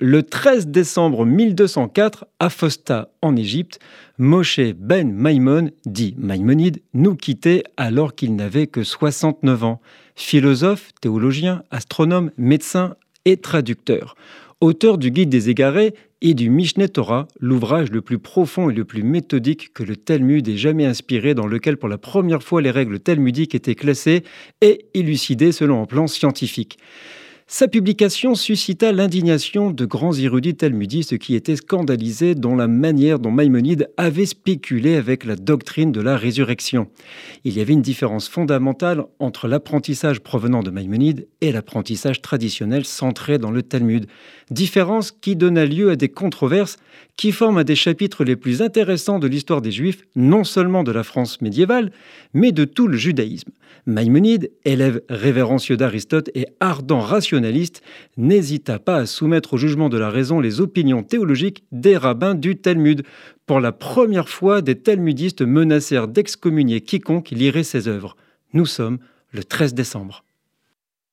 Le 13 décembre 1204, à Fosta, en Égypte, Moshe ben Maimon, dit Maïmonide, nous quittait alors qu'il n'avait que 69 ans. Philosophe, théologien, astronome, médecin et traducteur. Auteur du Guide des égarés et du Mishneh Torah, l'ouvrage le plus profond et le plus méthodique que le Talmud ait jamais inspiré, dans lequel pour la première fois les règles talmudiques étaient classées et élucidées selon un plan scientifique. Sa publication suscita l'indignation de grands érudits talmudistes qui étaient scandalisés dans la manière dont Maïmonide avait spéculé avec la doctrine de la résurrection. Il y avait une différence fondamentale entre l'apprentissage provenant de Maïmonide et l'apprentissage traditionnel centré dans le Talmud. Différence qui donna lieu à des controverses qui forment un des chapitres les plus intéressants de l'histoire des Juifs, non seulement de la France médiévale, mais de tout le judaïsme. Maïmonide, élève révérencieux d'Aristote et ardent n'hésita pas à soumettre au jugement de la raison les opinions théologiques des rabbins du Talmud. Pour la première fois, des talmudistes menacèrent d'excommunier quiconque lirait ses œuvres. Nous sommes le 13 décembre.